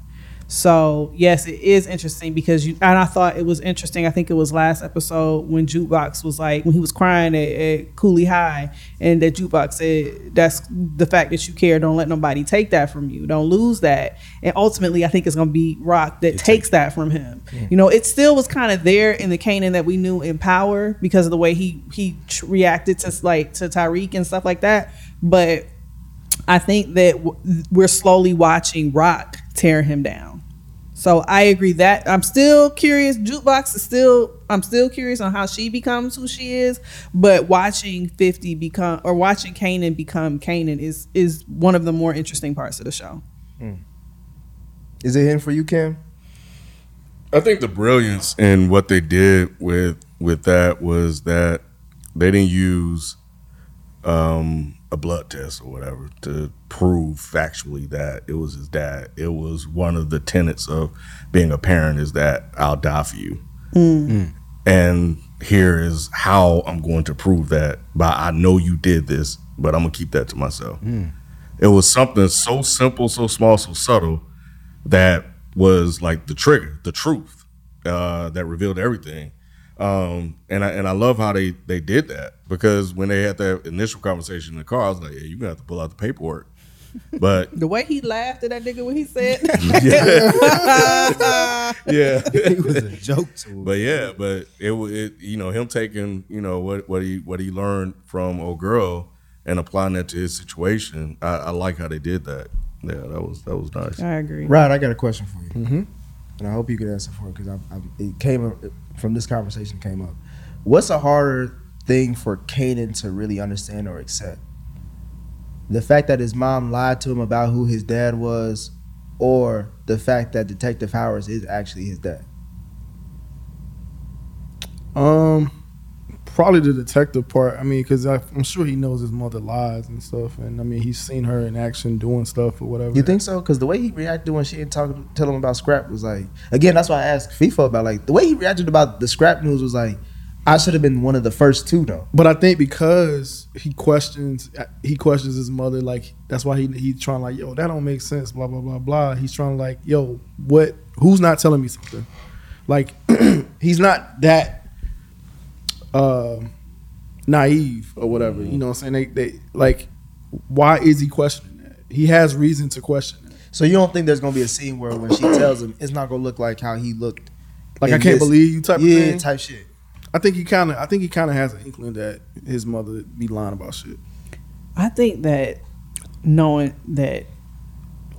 so yes it is interesting because you and i thought it was interesting i think it was last episode when jukebox was like when he was crying at, at cooley high and that jukebox said that's the fact that you care. Don't let nobody take that from you. Don't lose that. And ultimately i think it's gonna be rock that takes that from him. You know it still was kind of there in the Kanan that we knew in power because of the way he he reacted to like to Tariq and stuff like that. But I think that we're slowly watching Rock tear him down. So I agree that I'm still curious. Jukebox is still I'm still curious on how she becomes who she is, but watching 50 become or watching Kanan become Kanan is is one of the more interesting parts of the show. Is it him for you, Kim? I think the brilliance in what they did with with that was that they didn't use um, a blood test or whatever to prove factually that it was his dad. It was one of the tenets of being a parent is that I'll die for you. Mm. Mm. And here is how I'm going to prove that. By I know you did this, but I'm gonna keep that to myself. Mm. It was something so simple, so small, so subtle that was like the trigger, the truth uh, that revealed everything. Um, and I and I love how they they did that because when they had that initial conversation in the car, I was like, "Yeah, you're gonna have to pull out the paperwork." But The way he laughed at that nigga when he said yeah, yeah," it was a joke to him. but yeah, but it wa- it you know him taking you know what what he what he learned from old girl and applying that to his situation. I, I like how they did that. Yeah, that was that was nice. I agree. Rod, I got a question for you, mm-hmm. And I hope you can answer for it because it came from this conversation. Came up. What's a harder thing for Kanan to really understand or accept? The fact that his mom lied to him about who his dad was, or the fact that Detective Howard is actually his dad. Um, probably the detective part. I mean, because I'm sure he knows his mother lies and stuff, and I mean he's seen her in action doing stuff or whatever. You think so? Because the way he reacted when she didn't talk, tell him about scrap was like, again, that's why I asked FIFA about like the way he reacted about the scrap news was like, I should have been one of the first two though. But I think because he questions, he questions his mother. Like that's why he he's trying like, yo, that don't make sense. Blah blah blah blah. He's trying like, yo, what? Who's not telling me something? Like he's not that uh, naive or whatever. You know what I'm saying? They, they like, why is he questioning that? He has reason to question it. So you don't think there's gonna be a scene where when she tells him it's not gonna look like how he looked? Like I can't this- believe you type of yeah, thing. type shit. I think he kind of, I think he kind of has an inkling that his mother be lying about shit. I think that knowing that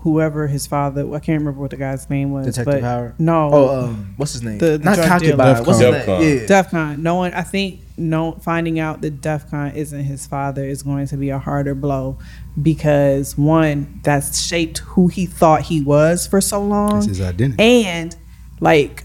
whoever his father. I can't remember what the guy's name was. Detective but Howard? No. Oh, um, what's his name? The- the Not drug concubine. dealer. What's his name? Defcon. Yeah. DEFCON. No one. I think no finding out that DEFCON isn't his father is going to be a harder blow because one that's shaped who he thought he was for so long, It's his identity. and like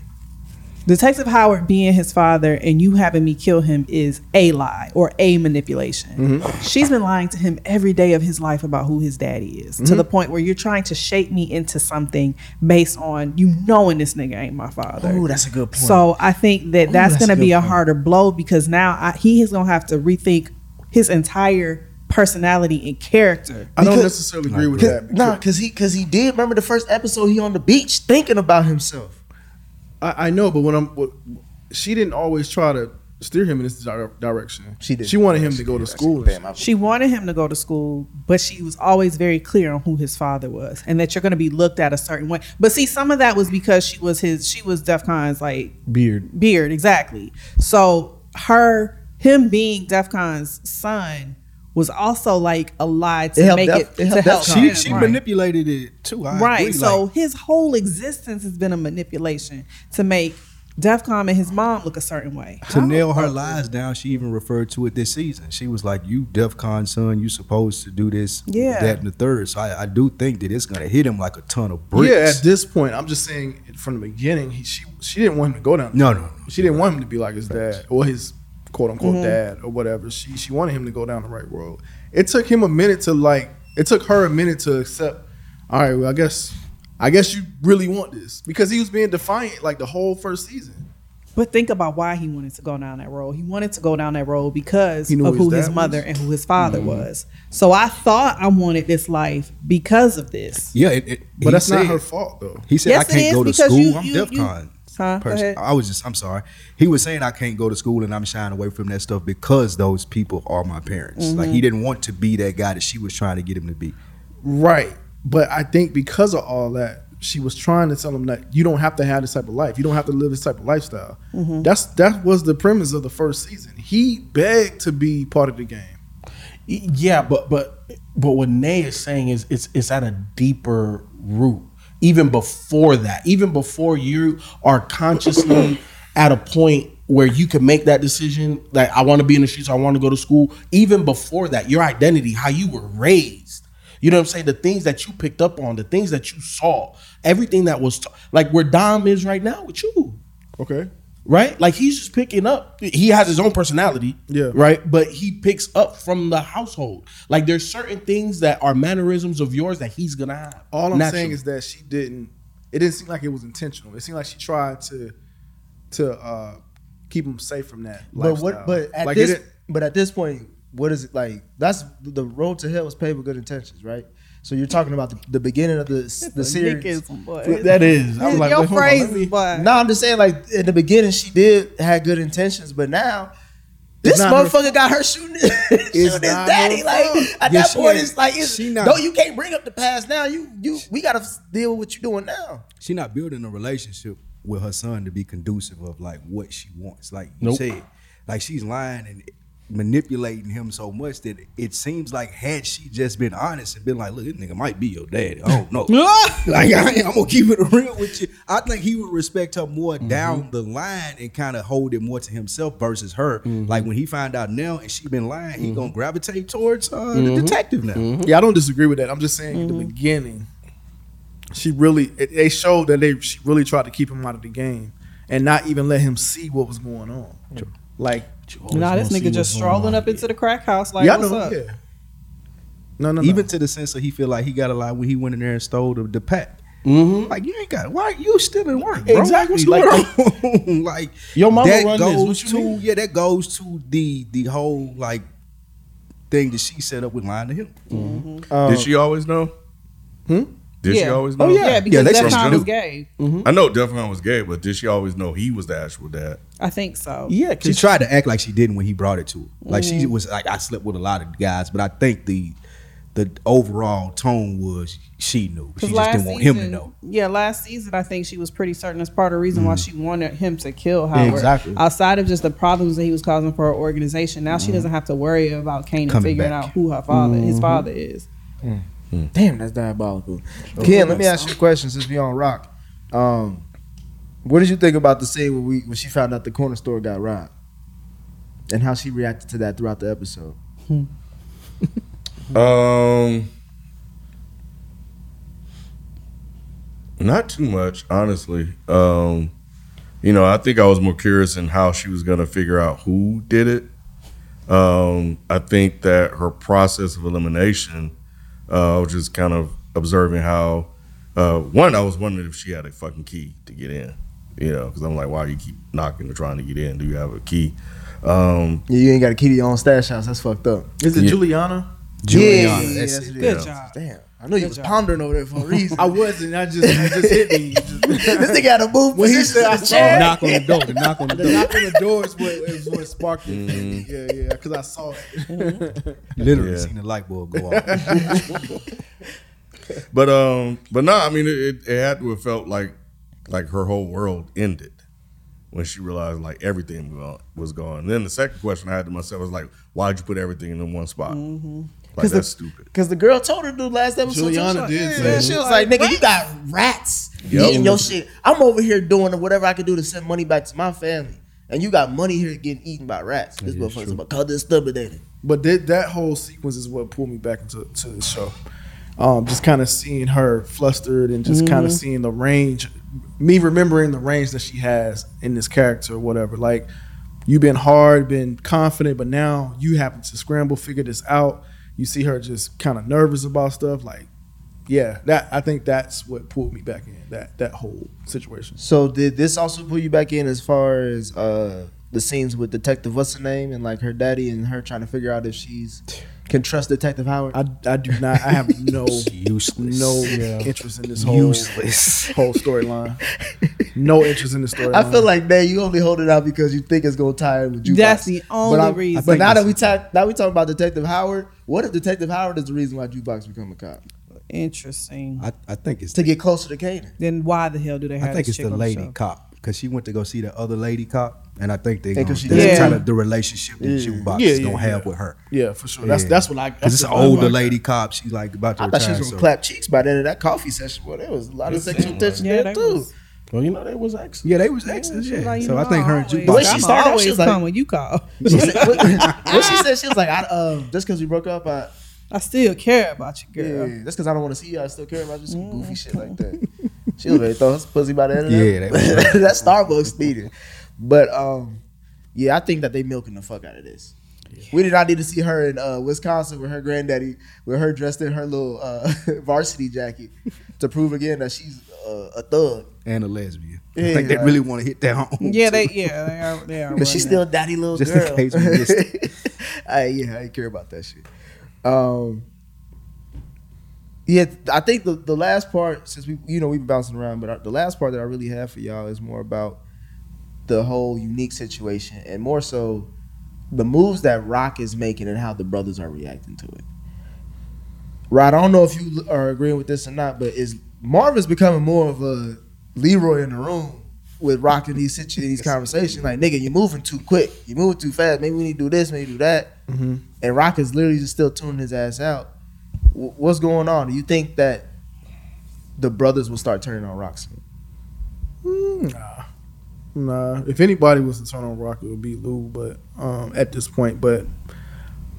Detective Howard being his father and you having me kill him is a lie or a manipulation. Mm-hmm. She's been lying to him every day of his life about who his daddy is to the mm-hmm. point where you're trying to shape me into something based on you knowing this nigga ain't my father. Ooh, that's a good point. So I think that Ooh, that's, that's going to be a point. harder blow because now I, he is going to have to rethink his entire personality and character. I don't necessarily agree with that. nah, cause he cause he did. Remember the first episode? He on the beach thinking about himself. I, I know, but when I'm, what, she didn't always try to steer him in this dire- direction. She did. She wanted him to go to school. Damn, She wanted him to go to school, but she was always very clear on who his father was and that you're going to be looked at a certain way. But see, some of that was because she was his, she was DEFCON's like Beard. beard, exactly. So her, him being DEFCON's son was also like a lie to It make Def- it, it to help Defcon. She she Right. manipulated it too. I right. agree, so like, his whole existence has been a manipulation to make DEFCON and his mom look a certain way. to How? nail her lies down, she even referred to it this season. She was like, "You DefCon son, you supposed to do this, Yeah. that, and the third. So I, I do think that it's gonna hit him like a ton of bricks. Yeah, at this point, I'm just saying from the beginning, he, she she didn't want him to go down. no, no, no. She didn't want him to be like his dad or his quote unquote mm-hmm. dad or whatever. She she wanted him to go down the right road. It took him a minute to like. It took her a minute to accept. All right, well, I guess I guess you really want this because he was being defiant like the whole first season. But think about why he wanted to go down that road. He wanted to go down that road because of who dad his was? mother and who his father mm-hmm. was. So I thought I wanted this life because of this. Yeah, it, it, But he that's not her fault though. He said, Yes, "I can't go to school. you- I'm you- you- DefCon." Huh? Person. I was just, I'm sorry. He was saying I can't go to school and I'm shying away from that stuff because those people are my parents. Like Mm-hmm. he didn't want to be that guy that she was trying to get him to be. Right. But I think because of all that, she was trying to tell him that you don't have to have this type of life. You don't have to live this type of lifestyle. Mm-hmm. That's that was the premise of the first season. He begged to be part of the game. Yeah, but but but what Nay is saying is it's it's at a deeper root. Even before that, even before you are consciously at a point where you can make that decision, like I want to be in the streets, I want to go to school. Even before that, your identity, how you were raised, you know what I'm saying? The things that you picked up on, the things that you saw, everything that was t- like where Dom is right now with you Okay. Right? Like he's just picking up. He has his own personality, Yeah. right. But he picks up from the household. Like there's certain things that are mannerisms of yours that he's gonna have. All I'm naturally. saying is that she didn't. It didn't seem like it was intentional. It seemed like she tried to to uh, keep him safe from that. But lifestyle. what? But at Like, this, but at this point, what is it like? That's the road to hell was paved with good intentions, right? So you're talking about the, the beginning of the the series. Nickism, that is. I'm like, Your wait, hold on, phrases, me- No, I'm just saying, like in the beginning, she did had good intentions, but now this not her motherfucker got her shooting, shooting his daddy. Like at Yeah, that point, it's like, it's, she not- no, you can't bring up the past now. You you we gotta deal with what you're doing now. She not building a relationship with her son to be conducive of like what she wants. Like you Nope. said, like she's lying and manipulating him so much that it seems like had she just been honest and been like, "Look, this nigga might be your daddy." I don't know. like I, am gonna keep it real with you. I think he would respect her more Mm-hmm. down the line and kind of hold it more to himself versus her. Mm-hmm. Like when he find out now and she been lying, he gonna gravitate towards uh, the detective now. Mm-hmm. Yeah, I don't disagree with that. I'm just saying in the beginning, she really it, they showed that they she really tried to keep him out of the game and not even let him see what was going on. Like, Nah, this nigga just strolling up into the crack house like, y'all what's know, up? yeah. No, no, no. Even to the sense that he feel like he got a lot when he went in there and stole the, the pack. Mhm. Like you ain't got why you still in work, bro? Exactly, Like, like- going on? like Your mama that run this, goes what you to mean? yeah, that goes to the the whole like thing that she set up with lying to him. Um, Did she always know? Hmm? Did she always know? Oh, yeah. Yeah, because they that said time she was gay. I know Defcon was gay, but did she always know he was the actual dad? I think so. Yeah, She tried to act like she didn't when he brought it to her. Like Mm-hmm. she was like I slept with a lot of guys, but I think the the overall tone was she knew. She Because just last didn't want him to season, know. yeah, last season I think she was pretty certain that's part of the reason why mm-hmm. she wanted him to kill Howard. Exactly. Outside of just the problems that he was causing for her organization, now she mm-hmm. doesn't have to worry about Kanan Coming figuring back. out who her father, his mm-hmm. father is. Mm. Mm. Damn, that's diabolical. Ken, let me ask you a question since we on rock. Um, what did you think about the scene when we when she found out the corner store got robbed, and how she reacted to that throughout the episode? Um, not too much, honestly. Um, you know, I think I was more curious in how she was going to figure out who did it. Um, I think that her process of elimination, uh, I was just kind of observing how. Uh, one, I was wondering if she had a fucking key to get in. You know, because I'm like, why do you keep knocking and trying to get in? Do you have a key? Um, Yeah, you ain't got a key to your own stash house. That's fucked up. Is it Yeah. Juliana? Juliana, Yeah, that's that's it. it. Good Yeah. job. Damn, I know you Good was pondering over there for a reason. I wasn't. I just it just hit me. Just- this nigga had a move When he said I in the saw chair. knock on the door. The knock on the the door. knock on the door is what, is what sparked it. Yeah, yeah, because I saw it. Literally Yeah. seen the light bulb go off. But um, but no, I mean, it, it had to have felt like like her whole world ended when she realized like everything was gone- And then the second question I had to myself was like, why'd you put everything in one spot? Like 'Cause the- that's stupid. Cause the girl told her to do last episode. Juliana she was did like, say yeah. She was like, "Nigga, you got rats Yep. eating your shit. I'm over here doing whatever I can do to send money back to my family, and you got money here getting eaten by rats. This motherfucker's about call this exterminated. But that, that whole sequence is what pulled me back into to the show. Um, just kind of seeing her flustered and just kind of seeing the range, me remembering the range that she has in this character or whatever. Like you've been hard, been confident, but now you happen to scramble, figure this out. You see her just kind of nervous about stuff. Like, yeah, that I think that's what pulled me back in that that whole situation. So did this also pull you back in as far as uh, the scenes with Detective what's her name and like her daddy and her trying to figure out if she's can trust Detective Howard? I, I do not. I have no Useless. no interest in this whole Useless. whole storyline. No interest in the story. I feel like man, you only hold it out because you think it's gonna tie in with you. That's the only but reason. But now that we talk, now we talking about Detective Howard. What if Detective Howard is the reason why Jukebox become a cop Interesting. I, I think it's to get closer to Kanan? Then why the hell do they have I think this it's chick the lady show? cop because she went to go see the other lady cop, and I think they gonna, she that's did. kind of the relationship that Jukebox Yeah, is yeah, gonna have yeah. with her. yeah, for sure. That's Yeah. that's what I. Cause it's an older I lady cop. She's like about to I retire. thought she was gonna so- clap cheeks by the end of that coffee session. Well, there was a lot of sexual tension Yeah, there too. was. Well, you know that was excellent. Yeah, they was exes. Yeah, Like, so know, I think her and always- The way Jukebox. she started, always she was like- come when you call. She said, what, what she said, she was like, I, um, just because we broke up, I, I still care about you, yeah, girl. that's because I don't want to see you. I still care about you. Some goofy shit like that. She was ready to throw her pussy by the end of Yeah, that. that was that Starbucks needed. But um, yeah, I think that they milking the fuck out of this. We did not need to see her in uh, Wisconsin with her granddaddy, with her dressed in her little uh, varsity jacket to prove again that she's uh, a thug. and a lesbian. Yeah, I think they right. really want to hit that home. Yeah, they yeah they are they are. But she's still a daddy little Just in girl. case we missed I, yeah, I care about that shit. Um, yeah, I think the, the last part, since we you know we've been bouncing around, but the last part that I really have for y'all is more about the whole unique situation and more so the moves that Rock is making and how the brothers are reacting to it. Right, I don't know if you are agreeing with this or not, but is Marvin's becoming more of a Leroy in the room with Rock in these situ- these conversations? Like, nigga, you're moving too quick, you're moving too fast. Maybe we need to do this, maybe do that. Mhm. And Rock is literally just still tuning his ass out. W- what's going on? Do you think that the brothers will start turning on Rock soon? Mm, Nah. Nah. If anybody was to turn on Rock, it would be Lou, but um, at this point, but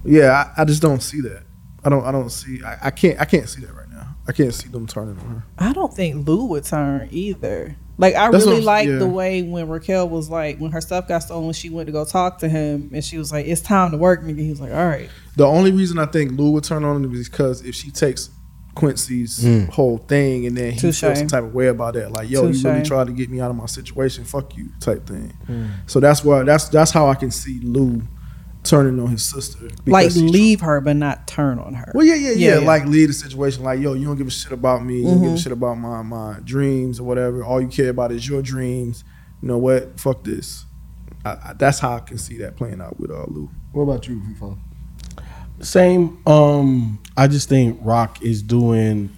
yeah, I, I just don't see that. I don't I don't see I, I can't I can't see that right now. I can't see them turning on her. I don't think Lou would turn either. Like I That's really like yeah. the way when Raquel was like when her stuff got stolen, she went to go talk to him, and she was like, "It's time to work, nigga." He was like, "All right." The only reason I think Lou would turn on him is because if she takes Quincy's hmm. whole thing and then he Touche. feels some type of way about that, like, yo, you really tried to get me out of my situation, fuck you, type thing. Hmm. So that's why that's that's how I can see Lou turning on his sister. Like he's leave her, but not turn on her. Well, yeah, yeah, yeah, Yeah, yeah. Like lead the situation. Like, yo, you don't give a shit about me. You don't Mm-hmm. give a shit about my my dreams or whatever. All you care about is your dreams. You know what? Fuck this. I, I, that's how I can see that playing out with uh, Lou. What about you, Fifo? Same. Um, I just think Rock is doing.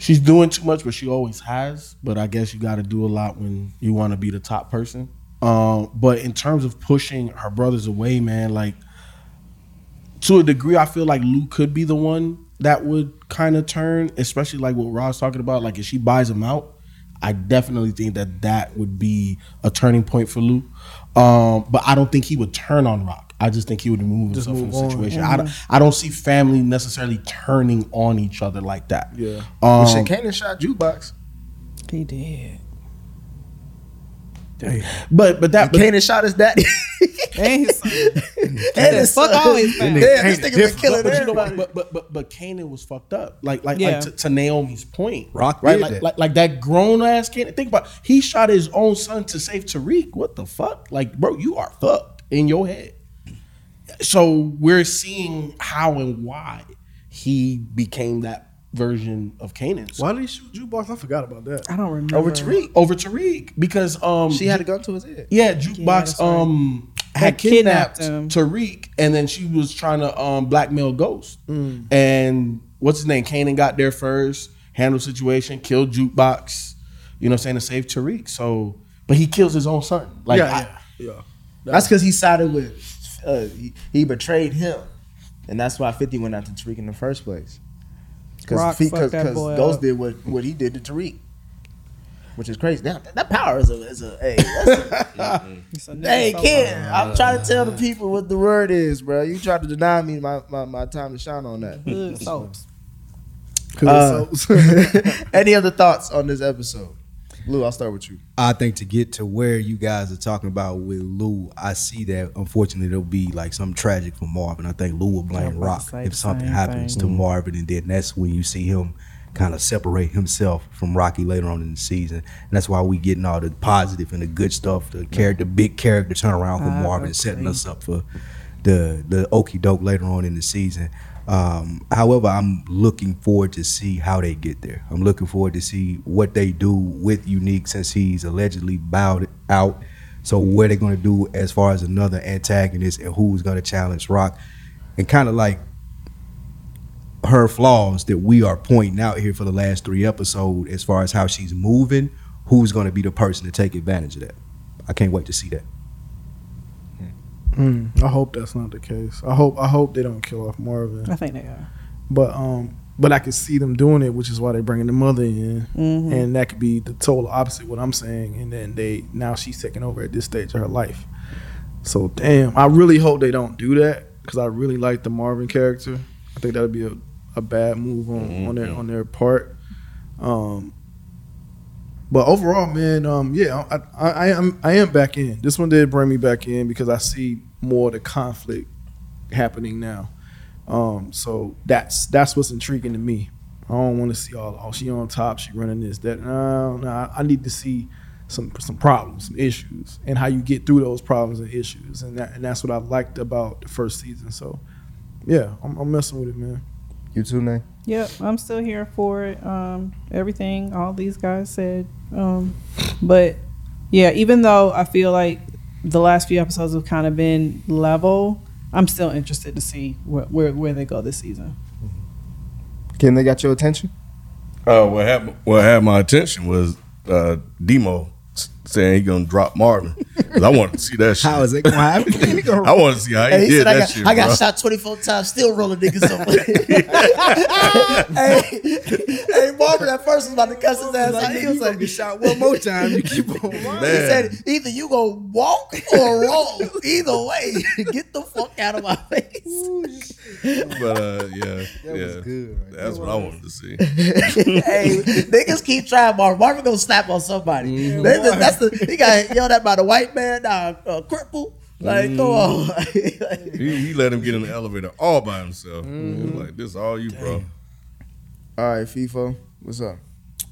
She's doing too much, but she always has. But I guess you got to do a lot when you want to be the top person. Um, but in terms of pushing her brothers away, man, like to a degree, I feel like Lou could be the one that would kind of turn, especially like what Rod's talking about. Like if she buys him out, I definitely think that that would be a turning point for Lou. Um, but I don't think he would turn on Rock. I just think he would remove Just himself from move the on. situation. I, don't, I don't see family necessarily turning on each other like that. Yeah. Um, Well, shit, Kanan shot jukebox. He did. But but that but, Kanan shot his daddy. And his son. and his Fuck son. all his family. This nigga been killing but, you everybody. But but but but Kanan was fucked up. Like like Yeah. like to, to Naomi's point. Rock right? Like, like like that grown ass Kanan. Think about he shot his own son to save Tariq. What the fuck? Like bro, you are fucked in your head. So we're seeing how and why he became that version of Kanan. So- Why did he shoot jukebox? I forgot about that. I don't remember. Over Tariq. over Tariq because um She had a gun to his head. yeah, that's jukebox right. um had kidnapped, kidnapped. Tariq, and then she was trying to um blackmail Ghost. Mm. And what's his name? Kanan got there first, handled the situation, killed jukebox. You know, what I'm saying to save Tariq. So, but he kills his own son. Like, yeah, I- yeah, yeah. That's because he sided with. Uh, he, he betrayed him, and that's why Fifty went after Tariq in the first place. Rock Because fucked that Ghost up. did what, what he did to Tariq, which is crazy. That, that power is a is a hey. That's a, It's a hey, kid, I'm trying to tell the people what the word is, bro. You tried to deny me my, my, my time to shine on that. Hood soaps. Uh, So- Any other thoughts on this episode? Lou, I'll start with you. I think to get to where you guys are talking about with Lou, I see that unfortunately there'll be like something tragic for Marvin. I think Lou will blame about Rock if something happens thing. to Marvin, and then that's when you see him kind of separate himself from Rocky later on in the season. And that's why we getting all the positive and the good stuff, the character, big character turnaround for I Marvin, setting us up for the the okey doke later on in the season. Um, however, I'm looking forward to see how they get there. I'm looking forward to see what they do with Unique since he's allegedly bowed out. So what they're going to do as far as another antagonist and who's going to challenge Rock, and kind of like her flaws that we are pointing out here for the last three episodes as far as how she's moving. Who's going to be the person to take advantage of that? I can't wait to see that. Mm, I hope that's not the case. I hope I hope they don't kill off Marvin. I think they are. But um, but I can see them doing it, which is why they're bringing the mother in, Mhm. and that could be the total opposite of what I'm saying. And then they now she's taking over at this stage of her life. So damn, I really hope they don't do that because I really like the Marvin character. I think that'd be a, a bad move on, on their on their part. Um, but overall, man, um, yeah, I, I, I am I am back in. This one did bring me back in because I see more of the conflict happening now. Um, so that's that's what's intriguing to me. I don't want to see all oh she on top, she running this that. No, no, I- I need to see some some problems, some issues, and how you get through those problems and issues, and that and that's what I liked about the first season. So yeah, I'm, I'm messing with it, man. You too, Nay. Yep, I'm still here for it. Um, everything all these guys said. Um, but yeah, even though I feel like the last few episodes have kind of been level, I'm still interested to see where where, where they go this season. Ken, they got your attention? Uh, what had what had my attention was uh, Demo s- saying he gonna drop Marvin. 'Cause I wanted to see that shit. How is it going to happen? I want to see how he, did that shit, bro. shot 24 times, still rolling niggas over. hey, hey, Marvin at first was about to cuss his ass out. He was like, get shot one more time. You keep on. he Man. said, either you gonna walk or roll. Either way, get the fuck out of my face. but uh, yeah, yeah, was good right that's what I wanted to see. hey, niggas keep trying Marvin. Marvin gonna snap on somebody. That's, that's the he got yelled at by the white man, uh, uh, cripple. Like, come on. He, he let him get in the elevator all by himself. He was like, "This is all you, bro." All right, FIFO, what's up?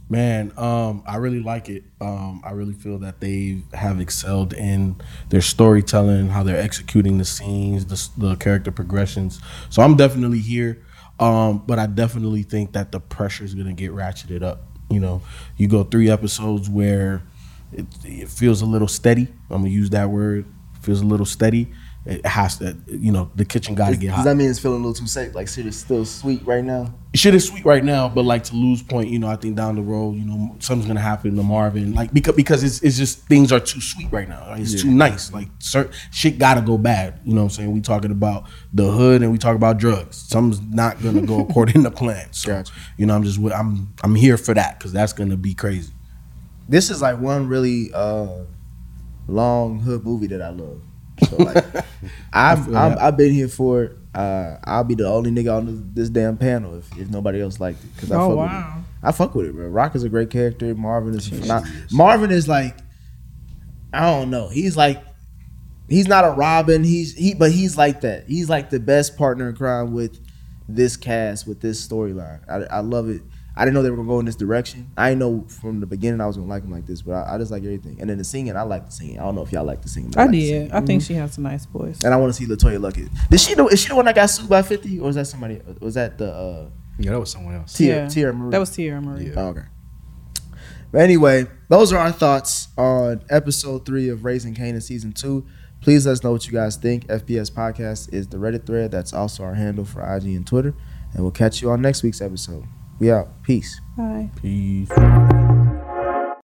Man, um, I really like it. Um, I really feel that they have excelled in their storytelling, how they're executing the scenes, the, the character progressions. So I'm definitely here, um, but I definitely think that the pressure is going to get ratcheted up. You know, you go three episodes where it, it feels a little steady. I'm gonna use that word. Feels a little steady. It has to, you know, the kitchen got to get hot. Does that mean it's feeling a little too safe? Like, shit is still sweet right now? shit is sweet right now, but like to lose point, you know, I think down the road, you know, something's gonna happen to Marvin, like because because it's, it's just things are too sweet right now. Like, it's too nice. Like certain shit gotta go bad. You know what I'm saying? We talking about the hood and we talk about drugs. Something's not gonna go according to plan. So Gotcha. you know, I'm just I'm I'm here for that because that's gonna be crazy. This is like one really uh long hood movie that I love. So like, I'm, feel I'm that. I've been here for it. Uh, I'll be the only nigga on this, this damn panel if, if nobody else liked it. Cause I Oh fuck with wow. it. I fuck with it, bro. Rock is a great character. Marvin is not. Marvin is like, I don't know. He's like, he's not a Robin. He's he, but he's like that. He's like the best partner in crime with this cast with this storyline. I, I love it. I didn't know they were gonna go in this direction. I didn't know from the beginning I was gonna like him like this, but I, I just like everything. And then the singing, I like the singing. I don't know if y'all like the singing. but I like did. singing. I think she has a nice voice. And I want to see LeToya Luckett. Did she know? Is she the one that got sued by Fifty, or was that somebody? Was that the uh, Yeah, that was someone else. Tia Tia Marie? That was Teairra Mari. Oh, okay. But anyway, those are our thoughts on episode three of Raising Kanan season two. Please let us know what you guys think. FPS Podcast is the Reddit thread. That's also our handle for IG and Twitter. And we'll catch you on next week's episode. We out. Peace. Bye. Peace.